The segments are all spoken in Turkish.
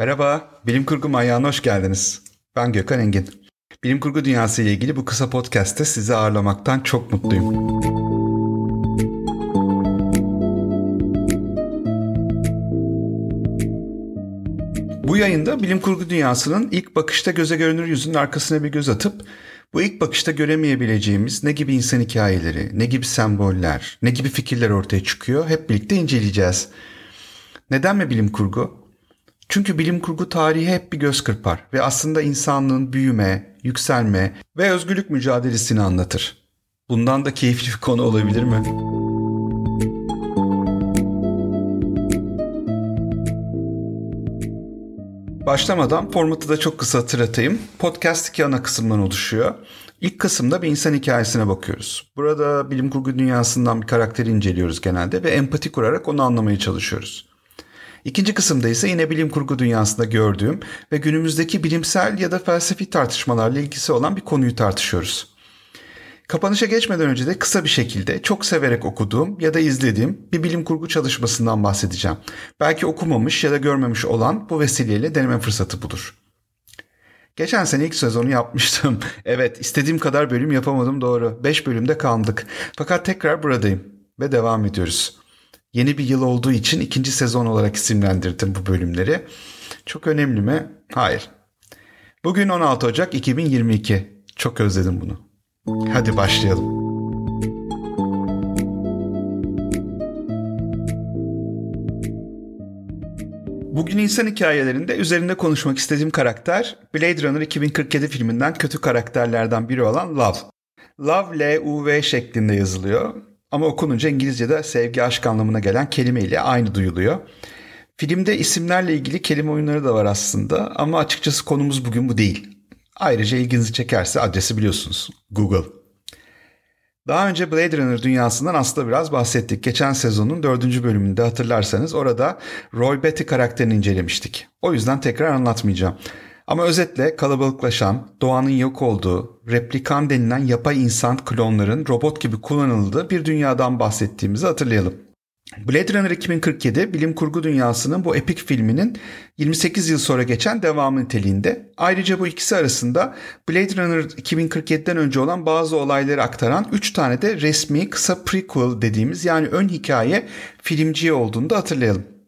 Merhaba, Bilim Kurgu Manyağı'na hoş geldiniz. Ben Gökhan Engin. Bilim kurgu dünyası ile ilgili bu kısa podcast'te sizi ağırlamaktan çok mutluyum. Bu yayında bilim kurgu dünyasının ilk bakışta göze görünür yüzünün arkasına bir göz atıp bu ilk bakışta göremeyebileceğimiz ne gibi insan hikayeleri, ne gibi semboller, ne gibi fikirler ortaya çıkıyor hep birlikte inceleyeceğiz. Neden mi bilim kurgu? Çünkü bilim kurgu tarihi hep bir göz kırpar ve aslında insanlığın büyüme, yükselme ve özgürlük mücadelesini anlatır. Bundan da keyifli bir konu olabilir mi? Başlamadan formatı da çok kısa hatırlatayım. Podcast iki ana kısımdan oluşuyor. İlk kısımda bir insan hikayesine bakıyoruz. Burada bilim kurgu dünyasından bir karakteri inceliyoruz genelde ve empati kurarak onu anlamaya çalışıyoruz. İkinci kısımda ise yine bilim kurgu dünyasında gördüğüm ve günümüzdeki bilimsel ya da felsefi tartışmalarla ilgisi olan bir konuyu tartışıyoruz. Kapanışa geçmeden önce de kısa bir şekilde çok severek okuduğum ya da izlediğim bir bilim kurgu çalışmasından bahsedeceğim. Belki okumamış ya da görmemiş olan bu vesileyle deneme fırsatı budur. Geçen sene ilk sezonu yapmıştım. evet istediğim kadar bölüm yapamadım doğru. 5 bölümde kaldık. Fakat tekrar buradayım ve devam ediyoruz. Yeni bir yıl olduğu için ikinci sezon olarak isimlendirdim bu bölümleri. Çok önemli mi? Hayır. Bugün 16 Ocak 2022. Çok özledim bunu. Hadi başlayalım. Bugün insan hikayelerinde üzerinde konuşmak istediğim karakter Blade Runner 2047 filminden kötü karakterlerden biri olan Love. Love L-U-V şeklinde yazılıyor ama okununca İngilizce'de sevgi aşk anlamına gelen kelime ile aynı duyuluyor. Filmde isimlerle ilgili kelime oyunları da var aslında ama açıkçası konumuz bugün bu değil. Ayrıca ilginizi çekerse adresi biliyorsunuz. Google. Daha önce Blade Runner dünyasından aslında biraz bahsettik. Geçen sezonun dördüncü bölümünde hatırlarsanız orada Roy Betty karakterini incelemiştik. O yüzden tekrar anlatmayacağım. Ama özetle kalabalıklaşan, doğanın yok olduğu, replikan denilen yapay insan klonların robot gibi kullanıldığı bir dünyadan bahsettiğimizi hatırlayalım. Blade Runner 2047 bilim kurgu dünyasının bu epik filminin 28 yıl sonra geçen devamı niteliğinde. Ayrıca bu ikisi arasında Blade Runner 2047'den önce olan bazı olayları aktaran 3 tane de resmi kısa prequel dediğimiz yani ön hikaye filmciye olduğunu da hatırlayalım.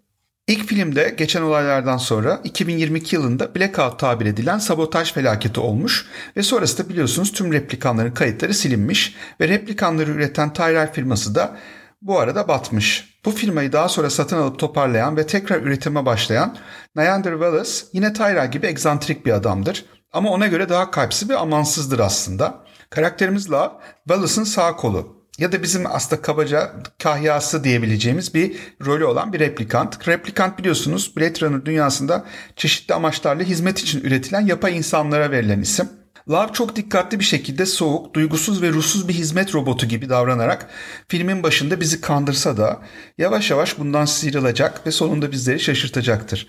İlk filmde geçen olaylardan sonra 2022 yılında blackout tabir edilen sabotaj felaketi olmuş ve sonrasında biliyorsunuz tüm replikanların kayıtları silinmiş ve replikanları üreten Tyrell firması da bu arada batmış. Bu firmayı daha sonra satın alıp toparlayan ve tekrar üretime başlayan Nyander Wallace yine Tyrell gibi egzantrik bir adamdır. Ama ona göre daha kalpsiz ve amansızdır aslında. Karakterimiz Love, Wallace'ın sağ kolu ya da bizim aslında kabaca kahyası diyebileceğimiz bir rolü olan bir replikant. Replikant biliyorsunuz Blade Runner dünyasında çeşitli amaçlarla hizmet için üretilen yapay insanlara verilen isim. Love çok dikkatli bir şekilde soğuk, duygusuz ve ruhsuz bir hizmet robotu gibi davranarak filmin başında bizi kandırsa da yavaş yavaş bundan sıyrılacak ve sonunda bizleri şaşırtacaktır.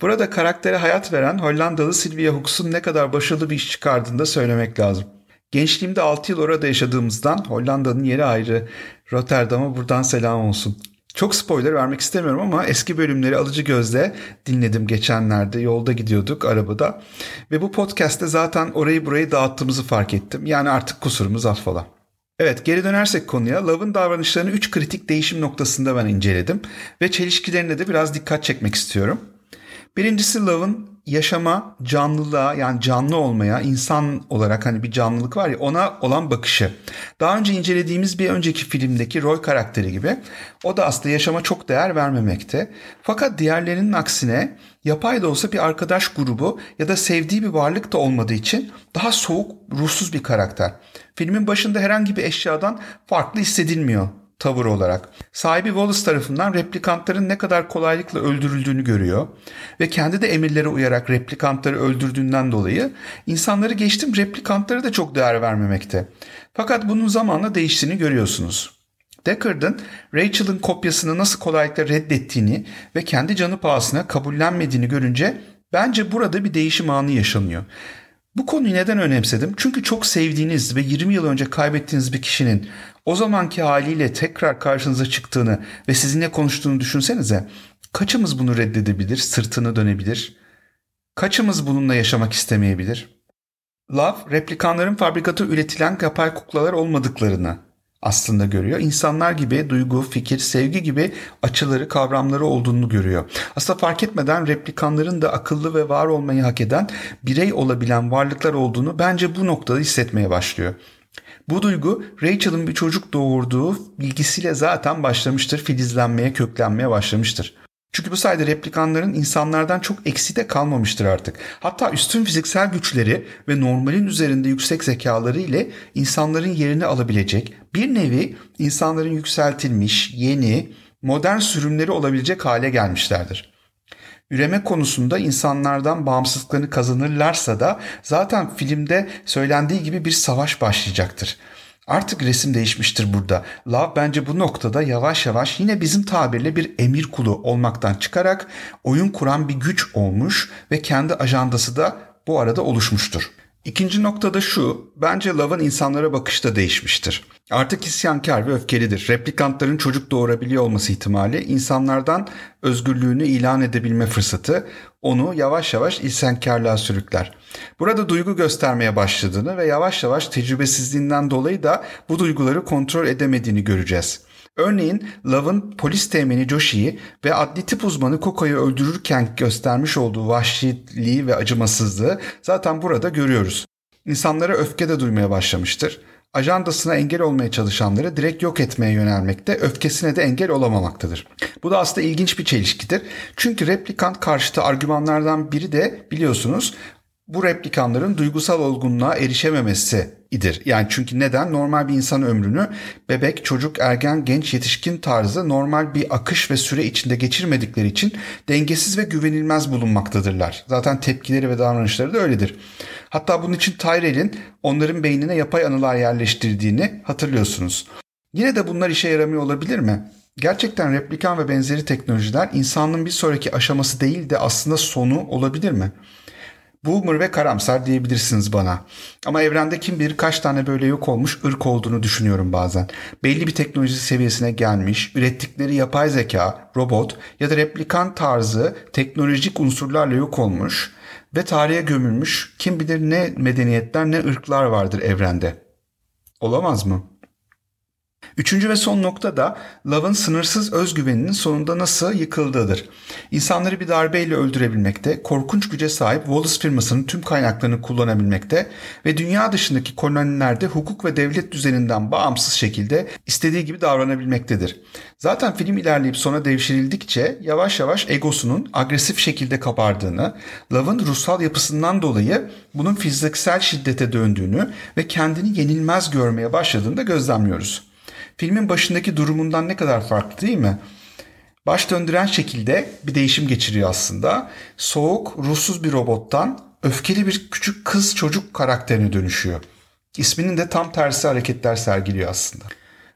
Burada karaktere hayat veren Hollandalı Sylvia Hooks'un ne kadar başarılı bir iş çıkardığını da söylemek lazım. Gençliğimde 6 yıl orada yaşadığımızdan Hollanda'nın yeri ayrı. Rotterdam'a buradan selam olsun. Çok spoiler vermek istemiyorum ama eski bölümleri alıcı gözle dinledim geçenlerde. Yolda gidiyorduk arabada. Ve bu podcast'te zaten orayı burayı dağıttığımızı fark ettim. Yani artık kusurumuz affola. Evet geri dönersek konuya Love'ın davranışlarını 3 kritik değişim noktasında ben inceledim. Ve çelişkilerine de biraz dikkat çekmek istiyorum. Birincisi Love'ın yaşama, canlılığa yani canlı olmaya, insan olarak hani bir canlılık var ya ona olan bakışı. Daha önce incelediğimiz bir önceki filmdeki Roy karakteri gibi o da aslında yaşama çok değer vermemekte. Fakat diğerlerinin aksine yapay da olsa bir arkadaş grubu ya da sevdiği bir varlık da olmadığı için daha soğuk, ruhsuz bir karakter. Filmin başında herhangi bir eşyadan farklı hissedilmiyor tavır olarak. Sahibi Wallace tarafından replikantların ne kadar kolaylıkla öldürüldüğünü görüyor ve kendi de emirlere uyarak replikantları öldürdüğünden dolayı insanları geçtim replikantları da çok değer vermemekte. Fakat bunun zamanla değiştiğini görüyorsunuz. Deckard'ın Rachel'ın kopyasını nasıl kolaylıkla reddettiğini ve kendi canı pahasına kabullenmediğini görünce bence burada bir değişim anı yaşanıyor. Bu konuyu neden önemsedim? Çünkü çok sevdiğiniz ve 20 yıl önce kaybettiğiniz bir kişinin o zamanki haliyle tekrar karşınıza çıktığını ve sizinle konuştuğunu düşünsenize. Kaçımız bunu reddedebilir, sırtını dönebilir? Kaçımız bununla yaşamak istemeyebilir? Love, replikanların fabrikatı üretilen yapay kuklalar olmadıklarını aslında görüyor. İnsanlar gibi duygu, fikir, sevgi gibi açıları, kavramları olduğunu görüyor. Aslında fark etmeden replikanların da akıllı ve var olmayı hak eden birey olabilen varlıklar olduğunu bence bu noktada hissetmeye başlıyor. Bu duygu Rachel'ın bir çocuk doğurduğu bilgisiyle zaten başlamıştır, filizlenmeye, köklenmeye başlamıştır. Çünkü bu sayede replikanların insanlardan çok eksi de kalmamıştır artık. Hatta üstün fiziksel güçleri ve normalin üzerinde yüksek zekaları ile insanların yerini alabilecek bir nevi insanların yükseltilmiş, yeni, modern sürümleri olabilecek hale gelmişlerdir. Üreme konusunda insanlardan bağımsızlıklarını kazanırlarsa da zaten filmde söylendiği gibi bir savaş başlayacaktır. Artık resim değişmiştir burada. Love bence bu noktada yavaş yavaş yine bizim tabirle bir emir kulu olmaktan çıkarak oyun kuran bir güç olmuş ve kendi ajandası da bu arada oluşmuştur. İkinci noktada şu, bence Love'ın insanlara bakışı da değişmiştir. Artık isyankar ve öfkelidir. Replikantların çocuk doğurabiliyor olması ihtimali insanlardan özgürlüğünü ilan edebilme fırsatı onu yavaş yavaş isyankarlığa sürükler. Burada duygu göstermeye başladığını ve yavaş yavaş tecrübesizliğinden dolayı da bu duyguları kontrol edemediğini göreceğiz. Örneğin Love'ın polis temini Joshi'yi ve adli tip uzmanı Koko'yu öldürürken göstermiş olduğu vahşiliği ve acımasızlığı zaten burada görüyoruz. İnsanlara öfke de duymaya başlamıştır. Ajandasına engel olmaya çalışanları direkt yok etmeye yönelmekte, öfkesine de engel olamamaktadır. Bu da aslında ilginç bir çelişkidir. Çünkü replikant karşıtı argümanlardan biri de biliyorsunuz bu replikanların duygusal olgunluğa erişememesidir. Yani çünkü neden? Normal bir insan ömrünü bebek, çocuk, ergen, genç, yetişkin tarzı normal bir akış ve süre içinde geçirmedikleri için dengesiz ve güvenilmez bulunmaktadırlar. Zaten tepkileri ve davranışları da öyledir. Hatta bunun için Tyrell'in onların beynine yapay anılar yerleştirdiğini hatırlıyorsunuz. Yine de bunlar işe yaramıyor olabilir mi? Gerçekten replikan ve benzeri teknolojiler insanlığın bir sonraki aşaması değil de aslında sonu olabilir mi? Boomer ve karamsar diyebilirsiniz bana. Ama evrende kim bilir kaç tane böyle yok olmuş ırk olduğunu düşünüyorum bazen. Belli bir teknoloji seviyesine gelmiş, ürettikleri yapay zeka, robot ya da replikan tarzı teknolojik unsurlarla yok olmuş ve tarihe gömülmüş kim bilir ne medeniyetler ne ırklar vardır evrende. Olamaz mı? Üçüncü ve son nokta da Love'ın sınırsız özgüveninin sonunda nasıl yıkıldığıdır. İnsanları bir darbeyle öldürebilmekte, korkunç güce sahip Wallace firmasının tüm kaynaklarını kullanabilmekte ve dünya dışındaki kolonilerde hukuk ve devlet düzeninden bağımsız şekilde istediği gibi davranabilmektedir. Zaten film ilerleyip sona devşirildikçe yavaş yavaş egosunun agresif şekilde kabardığını, Love'ın ruhsal yapısından dolayı bunun fiziksel şiddete döndüğünü ve kendini yenilmez görmeye başladığını da gözlemliyoruz filmin başındaki durumundan ne kadar farklı değil mi? Baş döndüren şekilde bir değişim geçiriyor aslında. Soğuk, ruhsuz bir robottan öfkeli bir küçük kız çocuk karakterine dönüşüyor. İsminin de tam tersi hareketler sergiliyor aslında.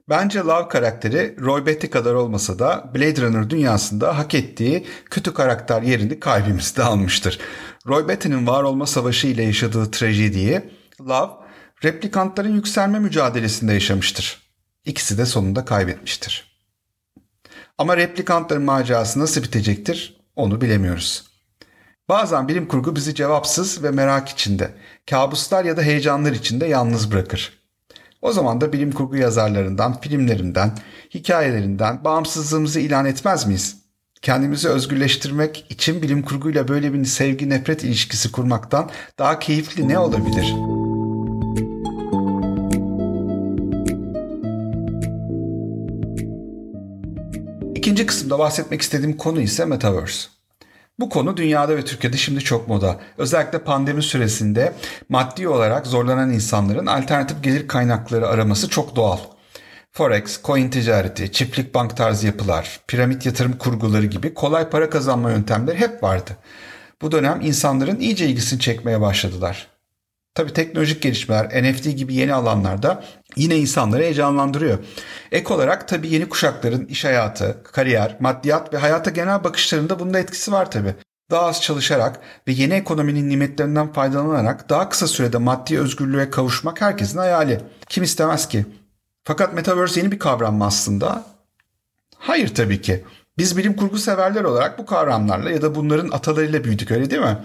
Bence Love karakteri Roy Batty kadar olmasa da Blade Runner dünyasında hak ettiği kötü karakter yerini kalbimizde almıştır. Roy Batty'nin var olma savaşı ile yaşadığı trajediyi Love replikantların yükselme mücadelesinde yaşamıştır. İkisi de sonunda kaybetmiştir. Ama replikantların macerası nasıl bitecektir onu bilemiyoruz. Bazen bilim kurgu bizi cevapsız ve merak içinde, kabuslar ya da heyecanlar içinde yalnız bırakır. O zaman da bilim kurgu yazarlarından, filmlerinden, hikayelerinden bağımsızlığımızı ilan etmez miyiz? Kendimizi özgürleştirmek için bilim kurguyla böyle bir sevgi nefret ilişkisi kurmaktan daha keyifli ne olabilir?'' İkinci kısımda bahsetmek istediğim konu ise Metaverse. Bu konu dünyada ve Türkiye'de şimdi çok moda. Özellikle pandemi süresinde maddi olarak zorlanan insanların alternatif gelir kaynakları araması çok doğal. Forex, coin ticareti, çiftlik bank tarzı yapılar, piramit yatırım kurguları gibi kolay para kazanma yöntemleri hep vardı. Bu dönem insanların iyice ilgisini çekmeye başladılar. Tabi teknolojik gelişmeler, NFT gibi yeni alanlarda yine insanları heyecanlandırıyor. Ek olarak tabi yeni kuşakların iş hayatı, kariyer, maddiyat ve hayata genel bakışlarında bunun da etkisi var tabi. Daha az çalışarak ve yeni ekonominin nimetlerinden faydalanarak daha kısa sürede maddi özgürlüğe kavuşmak herkesin hayali. Kim istemez ki? Fakat Metaverse yeni bir kavram mı aslında? Hayır tabii ki. Biz bilim kurgu severler olarak bu kavramlarla ya da bunların atalarıyla büyüdük öyle değil mi?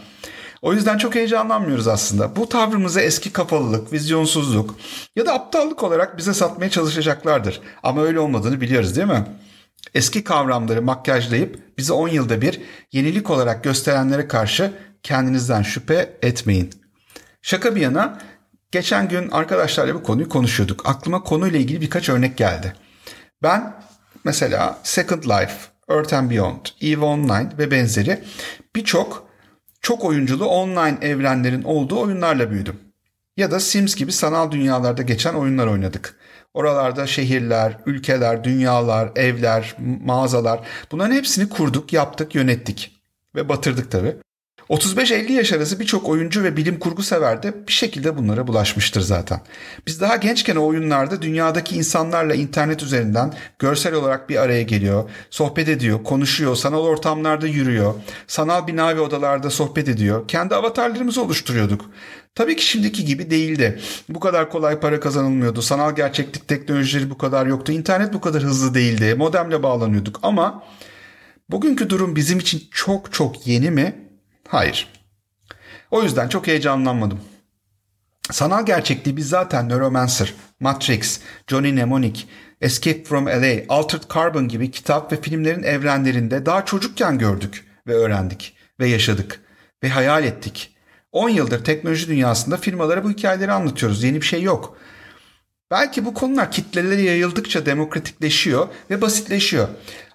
O yüzden çok heyecanlanmıyoruz aslında. Bu tavrımızı eski kafalılık, vizyonsuzluk ya da aptallık olarak bize satmaya çalışacaklardır. Ama öyle olmadığını biliyoruz değil mi? Eski kavramları makyajlayıp bize 10 yılda bir yenilik olarak gösterenlere karşı kendinizden şüphe etmeyin. Şaka bir yana geçen gün arkadaşlarla bu konuyu konuşuyorduk. Aklıma konuyla ilgili birkaç örnek geldi. Ben mesela Second Life, Earth and Beyond, EVE Online ve benzeri birçok çok oyunculu online evrenlerin olduğu oyunlarla büyüdüm. Ya da Sims gibi sanal dünyalarda geçen oyunlar oynadık. Oralarda şehirler, ülkeler, dünyalar, evler, mağazalar bunların hepsini kurduk, yaptık, yönettik. Ve batırdık tabii. 35-50 yaş arası birçok oyuncu ve bilim kurgu sever de bir şekilde bunlara bulaşmıştır zaten. Biz daha gençken o oyunlarda dünyadaki insanlarla internet üzerinden görsel olarak bir araya geliyor, sohbet ediyor, konuşuyor, sanal ortamlarda yürüyor, sanal bina ve odalarda sohbet ediyor, kendi avatarlarımızı oluşturuyorduk. Tabii ki şimdiki gibi değildi. Bu kadar kolay para kazanılmıyordu. Sanal gerçeklik teknolojileri bu kadar yoktu. İnternet bu kadar hızlı değildi. Modemle bağlanıyorduk ama bugünkü durum bizim için çok çok yeni mi? Hayır. O yüzden çok heyecanlanmadım. Sanal gerçekliği biz zaten Neuromancer, Matrix, Johnny Mnemonic, Escape from LA, Altered Carbon gibi kitap ve filmlerin evrenlerinde daha çocukken gördük ve öğrendik ve yaşadık ve hayal ettik. 10 yıldır teknoloji dünyasında firmalara bu hikayeleri anlatıyoruz. Yeni bir şey yok. Belki bu konular kitlelere yayıldıkça demokratikleşiyor ve basitleşiyor.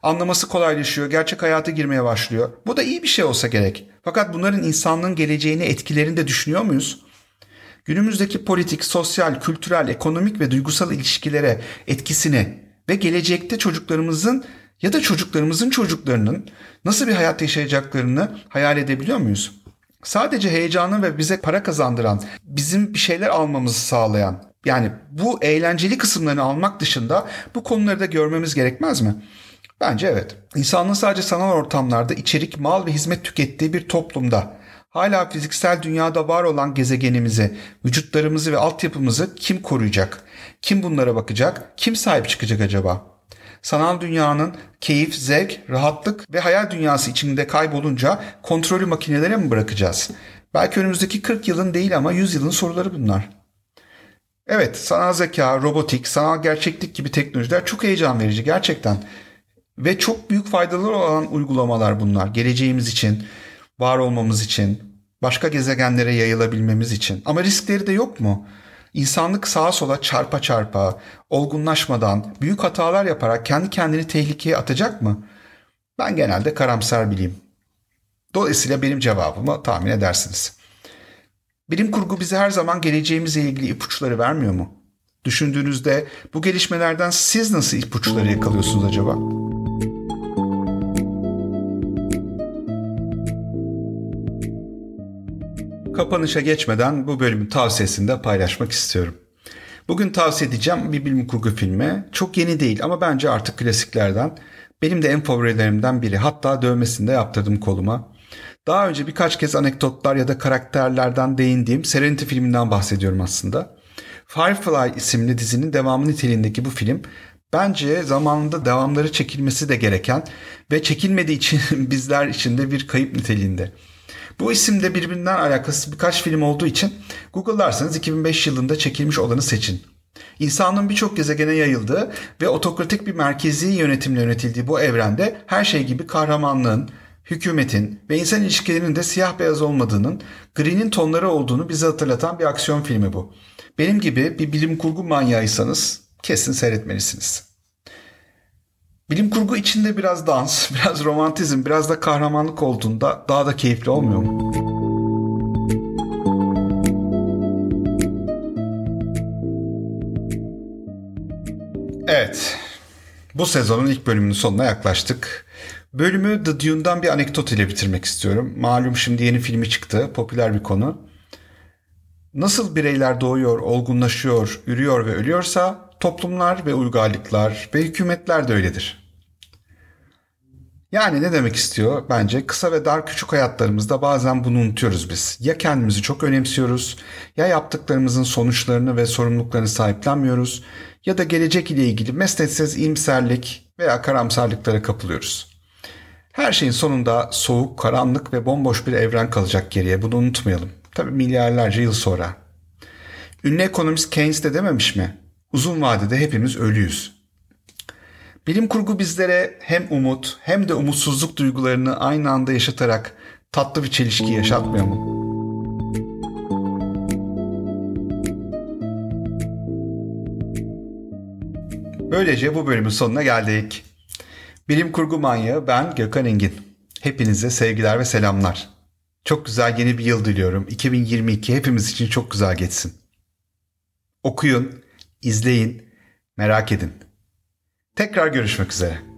Anlaması kolaylaşıyor, gerçek hayata girmeye başlıyor. Bu da iyi bir şey olsa gerek. Fakat bunların insanlığın geleceğini etkilerini de düşünüyor muyuz? Günümüzdeki politik, sosyal, kültürel, ekonomik ve duygusal ilişkilere etkisini ve gelecekte çocuklarımızın ya da çocuklarımızın çocuklarının nasıl bir hayat yaşayacaklarını hayal edebiliyor muyuz? Sadece heyecanı ve bize para kazandıran, bizim bir şeyler almamızı sağlayan, yani bu eğlenceli kısımlarını almak dışında bu konuları da görmemiz gerekmez mi? Bence evet. İnsanlığın sadece sanal ortamlarda içerik, mal ve hizmet tükettiği bir toplumda hala fiziksel dünyada var olan gezegenimizi, vücutlarımızı ve altyapımızı kim koruyacak? Kim bunlara bakacak? Kim sahip çıkacak acaba? Sanal dünyanın keyif, zevk, rahatlık ve hayal dünyası içinde kaybolunca kontrolü makinelere mi bırakacağız? Belki önümüzdeki 40 yılın değil ama 100 yılın soruları bunlar. Evet, sanal zeka, robotik, sanal gerçeklik gibi teknolojiler çok heyecan verici gerçekten. Ve çok büyük faydaları olan uygulamalar bunlar. Geleceğimiz için, var olmamız için, başka gezegenlere yayılabilmemiz için. Ama riskleri de yok mu? İnsanlık sağa sola çarpa çarpa, olgunlaşmadan, büyük hatalar yaparak kendi kendini tehlikeye atacak mı? Ben genelde karamsar bileyim. Dolayısıyla benim cevabımı tahmin edersiniz. Bilim kurgu bize her zaman geleceğimizle ilgili ipuçları vermiyor mu? Düşündüğünüzde bu gelişmelerden siz nasıl ipuçları yakalıyorsunuz acaba? Kapanışa geçmeden bu bölümün tavsiyesini de paylaşmak istiyorum. Bugün tavsiye edeceğim bir bilim kurgu filmi. Çok yeni değil ama bence artık klasiklerden. Benim de en favorilerimden biri. Hatta dövmesini de yaptırdım koluma. Daha önce birkaç kez anekdotlar ya da karakterlerden değindiğim Serenity filminden bahsediyorum aslında. Firefly isimli dizinin devamı niteliğindeki bu film bence zamanında devamları çekilmesi de gereken ve çekilmediği için bizler için de bir kayıp niteliğinde. Bu isimde birbirinden alakası birkaç film olduğu için Google'larsanız 2005 yılında çekilmiş olanı seçin. İnsanlığın birçok gezegene yayıldığı ve otokratik bir merkezi yönetimle yönetildiği bu evrende her şey gibi kahramanlığın, hükümetin ve insan ilişkilerinin de siyah beyaz olmadığının, gri'nin tonları olduğunu bize hatırlatan bir aksiyon filmi bu. Benim gibi bir bilim kurgu manyağıysanız kesin seyretmelisiniz. Bilim kurgu içinde biraz dans, biraz romantizm, biraz da kahramanlık olduğunda daha da keyifli olmuyor mu? Evet, bu sezonun ilk bölümünün sonuna yaklaştık. Bölümü The Dune'dan bir anekdot ile bitirmek istiyorum. Malum şimdi yeni filmi çıktı, popüler bir konu. Nasıl bireyler doğuyor, olgunlaşıyor, ürüyor ve ölüyorsa toplumlar ve uygarlıklar ve hükümetler de öyledir. Yani ne demek istiyor? Bence kısa ve dar küçük hayatlarımızda bazen bunu unutuyoruz biz. Ya kendimizi çok önemsiyoruz, ya yaptıklarımızın sonuçlarını ve sorumluluklarını sahiplenmiyoruz, ya da gelecek ile ilgili mesnetsiz imserlik veya karamsarlıklara kapılıyoruz. Her şeyin sonunda soğuk, karanlık ve bomboş bir evren kalacak geriye. Bunu unutmayalım. Tabii milyarlarca yıl sonra. Ünlü ekonomist Keynes de dememiş mi? Uzun vadede hepimiz ölüyüz. Bilim kurgu bizlere hem umut hem de umutsuzluk duygularını aynı anda yaşatarak tatlı bir çelişki yaşatmıyor mu? Böylece bu bölümün sonuna geldik. Bilim kurgu manyağı ben Gökhan Engin. Hepinize sevgiler ve selamlar. Çok güzel yeni bir yıl diliyorum. 2022 hepimiz için çok güzel geçsin. Okuyun, izleyin, merak edin. Tekrar görüşmek üzere.